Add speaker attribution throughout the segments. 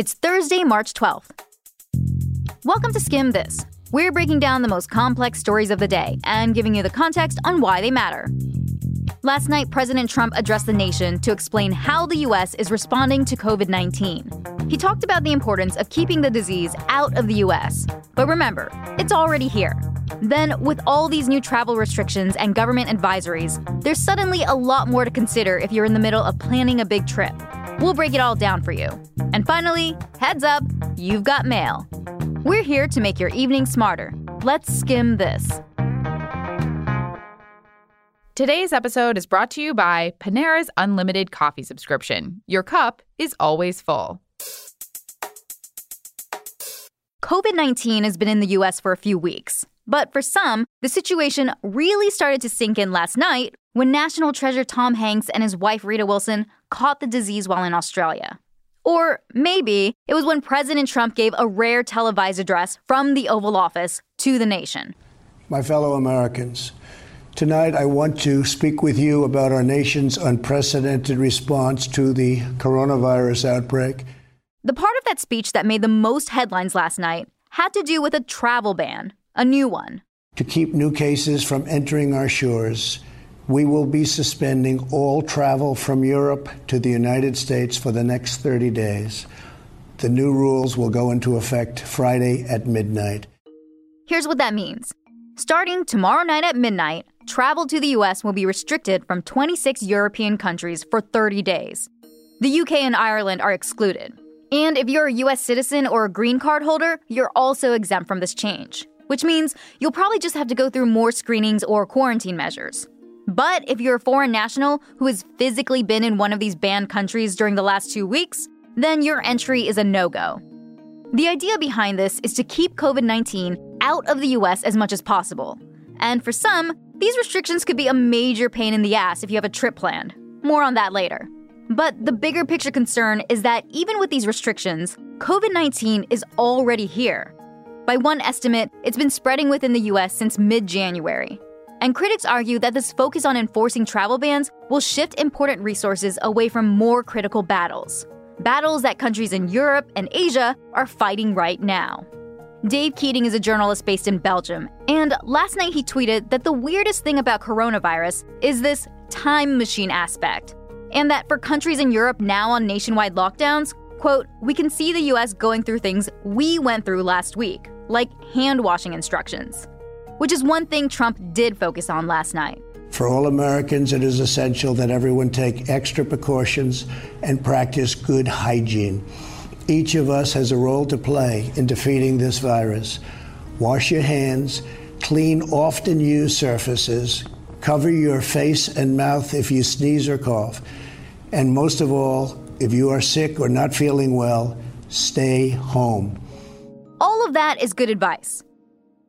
Speaker 1: It's Thursday, March 12th. Welcome to Skimm This. We're breaking down the most complex stories of the day and giving you the context on why they matter. Last night, President Trump addressed the nation to explain how the U.S. is responding to COVID 19. He talked about the importance of keeping the disease out of the U.S. But remember, it's already here. Then, with all these new travel restrictions and government advisories, there's suddenly a lot more to consider if you're in the middle of planning a big trip. We'll break it all down for you. And finally, heads up, you've got mail. We're here to make your evening smarter. Let's skim this.
Speaker 2: Today's episode is brought to you by Panera's Unlimited Coffee Subscription. Your cup is always full.
Speaker 1: COVID 19 has been in the US for a few weeks. But for some, the situation really started to sink in last night when National Treasure Tom Hanks and his wife Rita Wilson caught the disease while in Australia. Or maybe it was when President Trump gave a rare televised address from the Oval Office to the nation.
Speaker 3: My fellow Americans, tonight I want to speak with you about our nation's unprecedented response to the coronavirus outbreak.
Speaker 1: The part of that speech that made the most headlines last night had to do with a travel ban, a new one.
Speaker 3: To keep new cases from entering our shores, we will be suspending all travel from Europe to the United States for the next 30 days. The new rules will go into effect Friday at midnight.
Speaker 1: Here's what that means. Starting tomorrow night at midnight, travel to the US will be restricted from 26 European countries for 30 days. The UK and Ireland are excluded. And if you're a US citizen or a green card holder, you're also exempt from this change, which means you'll probably just have to go through more screenings or quarantine measures. But if you're a foreign national who has physically been in one of these banned countries during the last two weeks, then your entry is a no go. The idea behind this is to keep COVID 19 out of the US as much as possible. And for some, these restrictions could be a major pain in the ass if you have a trip planned. More on that later. But the bigger picture concern is that even with these restrictions, COVID 19 is already here. By one estimate, it's been spreading within the US since mid January. And critics argue that this focus on enforcing travel bans will shift important resources away from more critical battles. Battles that countries in Europe and Asia are fighting right now. Dave Keating is a journalist based in Belgium, and last night he tweeted that the weirdest thing about coronavirus is this time machine aspect, and that for countries in Europe now on nationwide lockdowns, quote, we can see the US going through things we went through last week, like hand washing instructions which is one thing Trump did focus on last night.
Speaker 3: For all Americans, it is essential that everyone take extra precautions and practice good hygiene. Each of us has a role to play in defeating this virus. Wash your hands, clean often used surfaces, cover your face and mouth if you sneeze or cough, and most of all, if you are sick or not feeling well, stay home.
Speaker 1: All of that is good advice.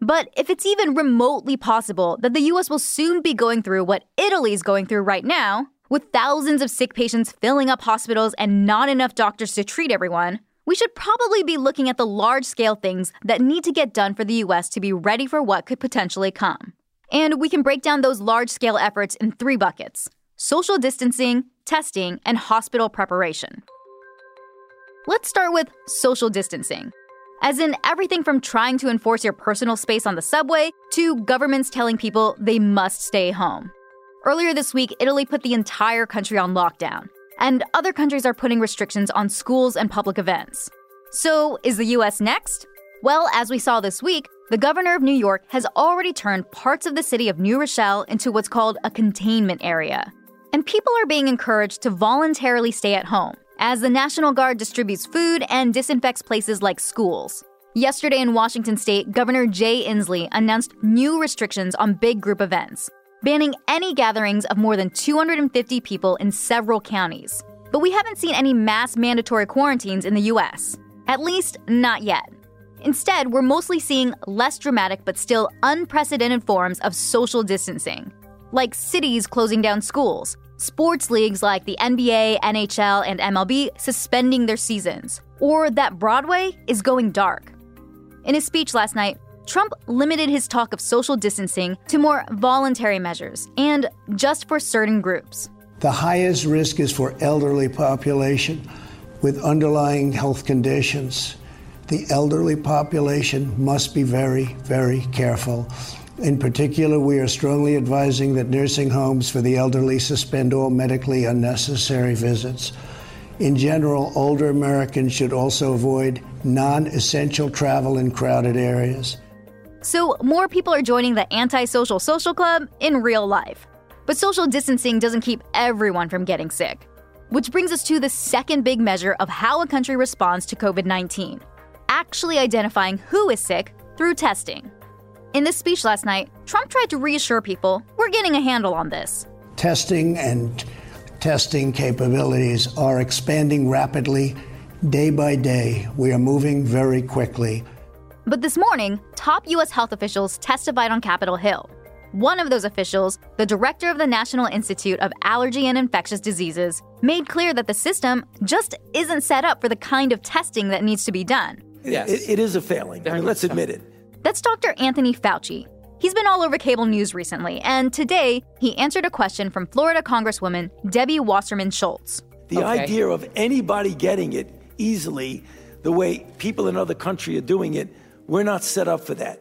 Speaker 1: But if it's even remotely possible that the US will soon be going through what Italy's going through right now, with thousands of sick patients filling up hospitals and not enough doctors to treat everyone, we should probably be looking at the large scale things that need to get done for the US to be ready for what could potentially come. And we can break down those large scale efforts in three buckets social distancing, testing, and hospital preparation. Let's start with social distancing as in everything from trying to enforce your personal space on the subway to governments telling people they must stay home. Earlier this week, Italy put the entire country on lockdown, and other countries are putting restrictions on schools and public events. So, is the US next? Well, as we saw this week, the governor of New York has already turned parts of the city of New Rochelle into what's called a containment area. And people are being encouraged to voluntarily stay at home as the National Guard distributes food and disinfects places like schools. Yesterday in Washington state, Governor Jay Inslee announced new restrictions on big group events, banning any gatherings of more than 250 people in several counties. But we haven't seen any mass mandatory quarantines in the US. At least, not yet. Instead, we're mostly seeing less dramatic but still unprecedented forms of social distancing, like cities closing down schools, sports leagues like the NBA, NHL, and MLB suspending their seasons, or that Broadway is going dark. In his speech last night, Trump limited his talk of social distancing to more voluntary measures and just for certain groups.
Speaker 3: The highest risk is for elderly population. with underlying health conditions. The elderly population must be very, very careful. In particular, we are strongly advising that nursing homes for the elderly suspend all medically unnecessary visits. In general, older Americans should also avoid non essential travel in crowded areas.
Speaker 1: So, more people are joining the antisocial social club in real life. But social distancing doesn't keep everyone from getting sick. Which brings us to the second big measure of how a country responds to COVID 19 actually identifying who is sick through testing. In this speech last night, Trump tried to reassure people we're getting a handle on this.
Speaker 3: Testing and testing capabilities are expanding rapidly day by day. We are moving very quickly.
Speaker 1: But this morning, top U.S. health officials testified on Capitol Hill. One of those officials, the director of the National Institute of Allergy and Infectious Diseases, made clear that the system just isn't set up for the kind of testing that needs to be done.
Speaker 4: Yes. it, it is a failing. I mean, let's admit it.
Speaker 1: That's Dr. Anthony Fauci, He's been all over cable news recently, and today he answered a question from Florida Congresswoman Debbie Wasserman Schultz.
Speaker 4: The okay. idea of anybody getting it easily, the way people in other countries are doing it, we're not set up for that.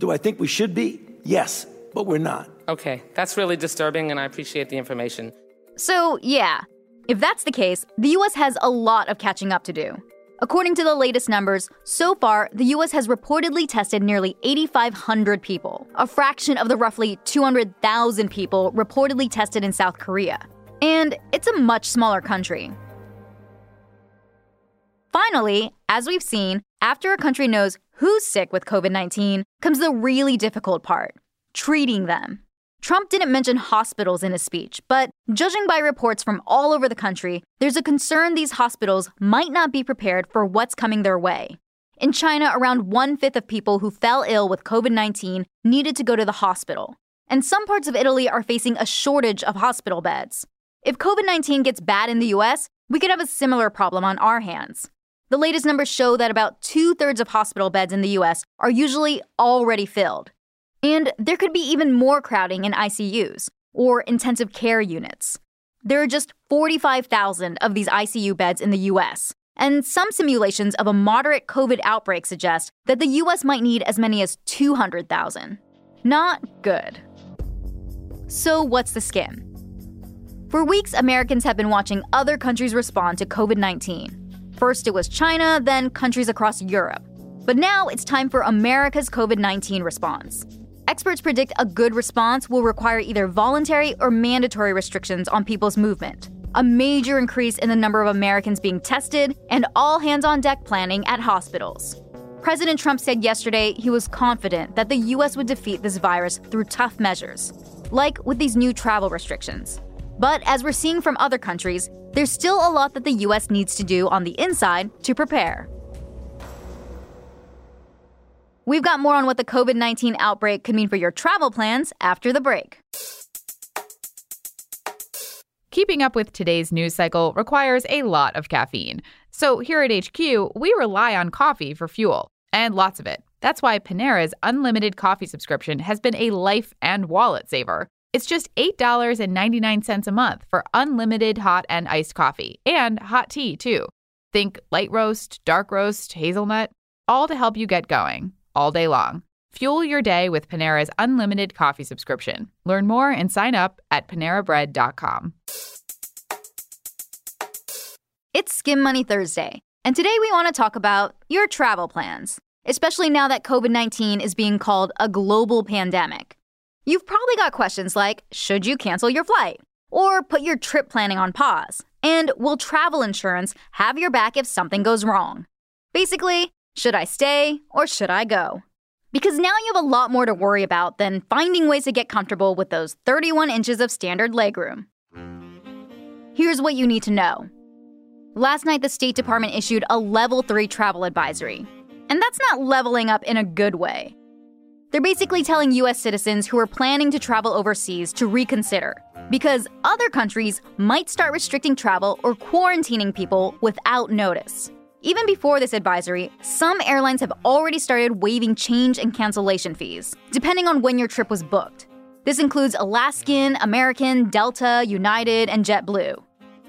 Speaker 4: Do I think we should be? Yes, but we're not.
Speaker 5: Okay, that's really disturbing, and I appreciate the information.
Speaker 1: So, yeah, if that's the case, the US has a lot of catching up to do. According to the latest numbers, so far, the US has reportedly tested nearly 8,500 people, a fraction of the roughly 200,000 people reportedly tested in South Korea. And it's a much smaller country. Finally, as we've seen, after a country knows who's sick with COVID 19, comes the really difficult part treating them. Trump didn't mention hospitals in his speech, but judging by reports from all over the country, there's a concern these hospitals might not be prepared for what's coming their way. In China, around one fifth of people who fell ill with COVID 19 needed to go to the hospital. And some parts of Italy are facing a shortage of hospital beds. If COVID 19 gets bad in the US, we could have a similar problem on our hands. The latest numbers show that about two thirds of hospital beds in the US are usually already filled. And there could be even more crowding in ICUs, or intensive care units. There are just 45,000 of these ICU beds in the US, and some simulations of a moderate COVID outbreak suggest that the US might need as many as 200,000. Not good. So, what's the Skimm? For weeks, Americans have been watching other countries respond to COVID 19. First, it was China, then countries across Europe. But now it's time for America's COVID 19 response. Experts predict a good response will require either voluntary or mandatory restrictions on people's movement, a major increase in the number of Americans being tested, and all hands on deck planning at hospitals. President Trump said yesterday he was confident that the U.S. would defeat this virus through tough measures, like with these new travel restrictions. But as we're seeing from other countries, there's still a lot that the U.S. needs to do on the inside to prepare. We've got more on what the COVID 19 outbreak could mean for your travel plans after the break.
Speaker 2: Keeping up with today's news cycle requires a lot of caffeine. So here at HQ, we rely on coffee for fuel, and lots of it. That's why Panera's unlimited coffee subscription has been a life and wallet saver. It's just $8.99 a month for unlimited hot and iced coffee, and hot tea, too. Think light roast, dark roast, hazelnut, all to help you get going all day long. Fuel your day with Panera's unlimited coffee subscription. Learn more and sign up at panerabread.com.
Speaker 1: It's Skimm Money Thursday, and today we want to talk about your travel plans, especially now that COVID 19 is being called a global pandemic. You've probably got questions like Should you cancel your flight? Or put your trip planning on pause? And will travel insurance have your back if something goes wrong? Basically, should I stay or should I go? Because now you have a lot more to worry about than finding ways to get comfortable with those 31 inches of standard legroom. Here's what you need to know. Last night, the State Department issued a level 3 travel advisory. And that's not leveling up in a good way. They're basically telling US citizens who are planning to travel overseas to reconsider, because other countries might start restricting travel or quarantining people without notice. Even before this advisory, some airlines have already started waiving change and cancellation fees, depending on when your trip was booked. This includes Alaskan, American, Delta, United, and JetBlue.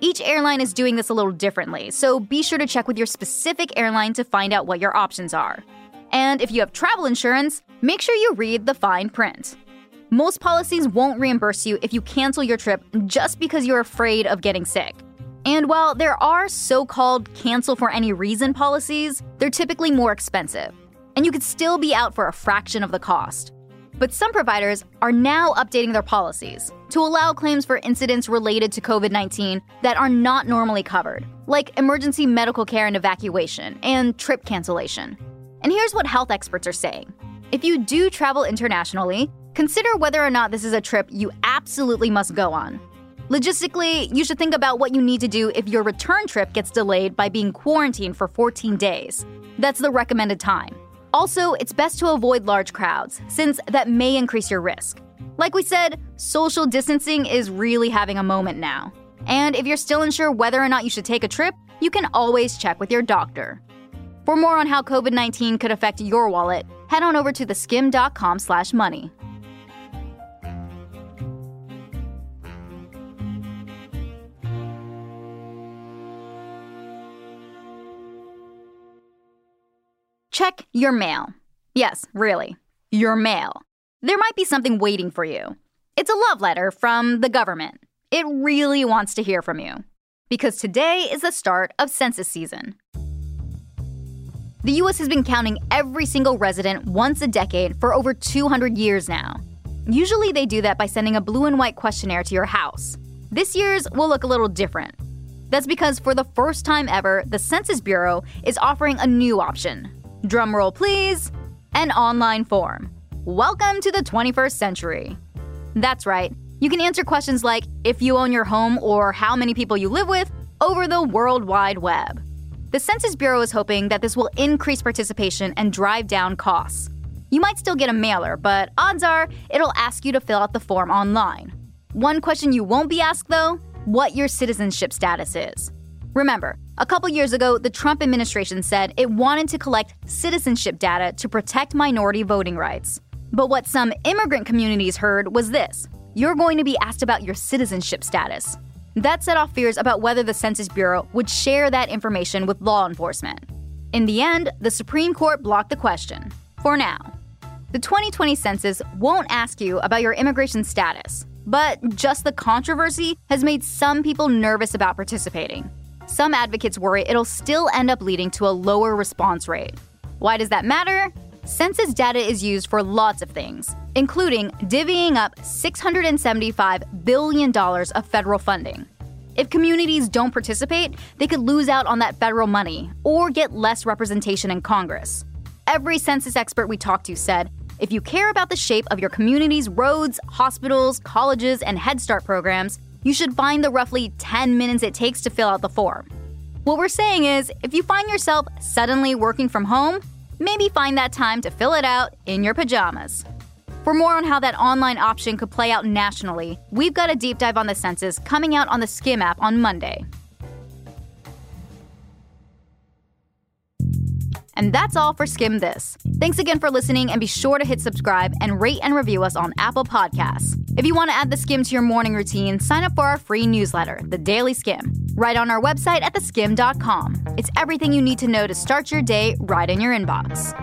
Speaker 1: Each airline is doing this a little differently, so be sure to check with your specific airline to find out what your options are. And if you have travel insurance, make sure you read the fine print. Most policies won't reimburse you if you cancel your trip just because you're afraid of getting sick. And while there are so called cancel for any reason policies, they're typically more expensive. And you could still be out for a fraction of the cost. But some providers are now updating their policies to allow claims for incidents related to COVID 19 that are not normally covered, like emergency medical care and evacuation and trip cancellation. And here's what health experts are saying if you do travel internationally, consider whether or not this is a trip you absolutely must go on. Logistically, you should think about what you need to do if your return trip gets delayed by being quarantined for 14 days. That's the recommended time. Also, it's best to avoid large crowds, since that may increase your risk. Like we said, social distancing is really having a moment now. And if you're still unsure whether or not you should take a trip, you can always check with your doctor. For more on how COVID-19 could affect your wallet, head on over to theskimm.com/money. Check your mail. Yes, really, your mail. There might be something waiting for you. It's a love letter from the government. It really wants to hear from you. Because today is the start of census season. The US has been counting every single resident once a decade for over 200 years now. Usually they do that by sending a blue and white questionnaire to your house. This year's will look a little different. That's because for the first time ever, the Census Bureau is offering a new option drumroll please, an online form. Welcome to the 21st century. That's right, you can answer questions like if you own your home or how many people you live with over the World Wide Web. The Census Bureau is hoping that this will increase participation and drive down costs. You might still get a mailer, but odds are it'll ask you to fill out the form online. One question you won't be asked, though what your citizenship status is. Remember, a couple years ago, the Trump administration said it wanted to collect citizenship data to protect minority voting rights. But what some immigrant communities heard was this you're going to be asked about your citizenship status. That set off fears about whether the Census Bureau would share that information with law enforcement. In the end, the Supreme Court blocked the question. For now. The 2020 census won't ask you about your immigration status, but just the controversy has made some people nervous about participating. Some advocates worry it'll still end up leading to a lower response rate. Why does that matter? Census data is used for lots of things, including divvying up $675 billion of federal funding. If communities don't participate, they could lose out on that federal money or get less representation in Congress. Every census expert we talked to said if you care about the shape of your community's roads, hospitals, colleges, and Head Start programs, you should find the roughly 10 minutes it takes to fill out the form. What we're saying is, if you find yourself suddenly working from home, maybe find that time to fill it out in your pajamas. For more on how that online option could play out nationally, we've got a deep dive on the census coming out on the Skimm app on Monday. And that's all for Skimm This. Thanks again for listening, and be sure to hit subscribe and rate and review us on Apple Podcasts. If you want to add the skim to your morning routine, sign up for our free newsletter, The Daily Skimm, right on our website at theskimm.com. It's everything you need to know to start your day right in your inbox.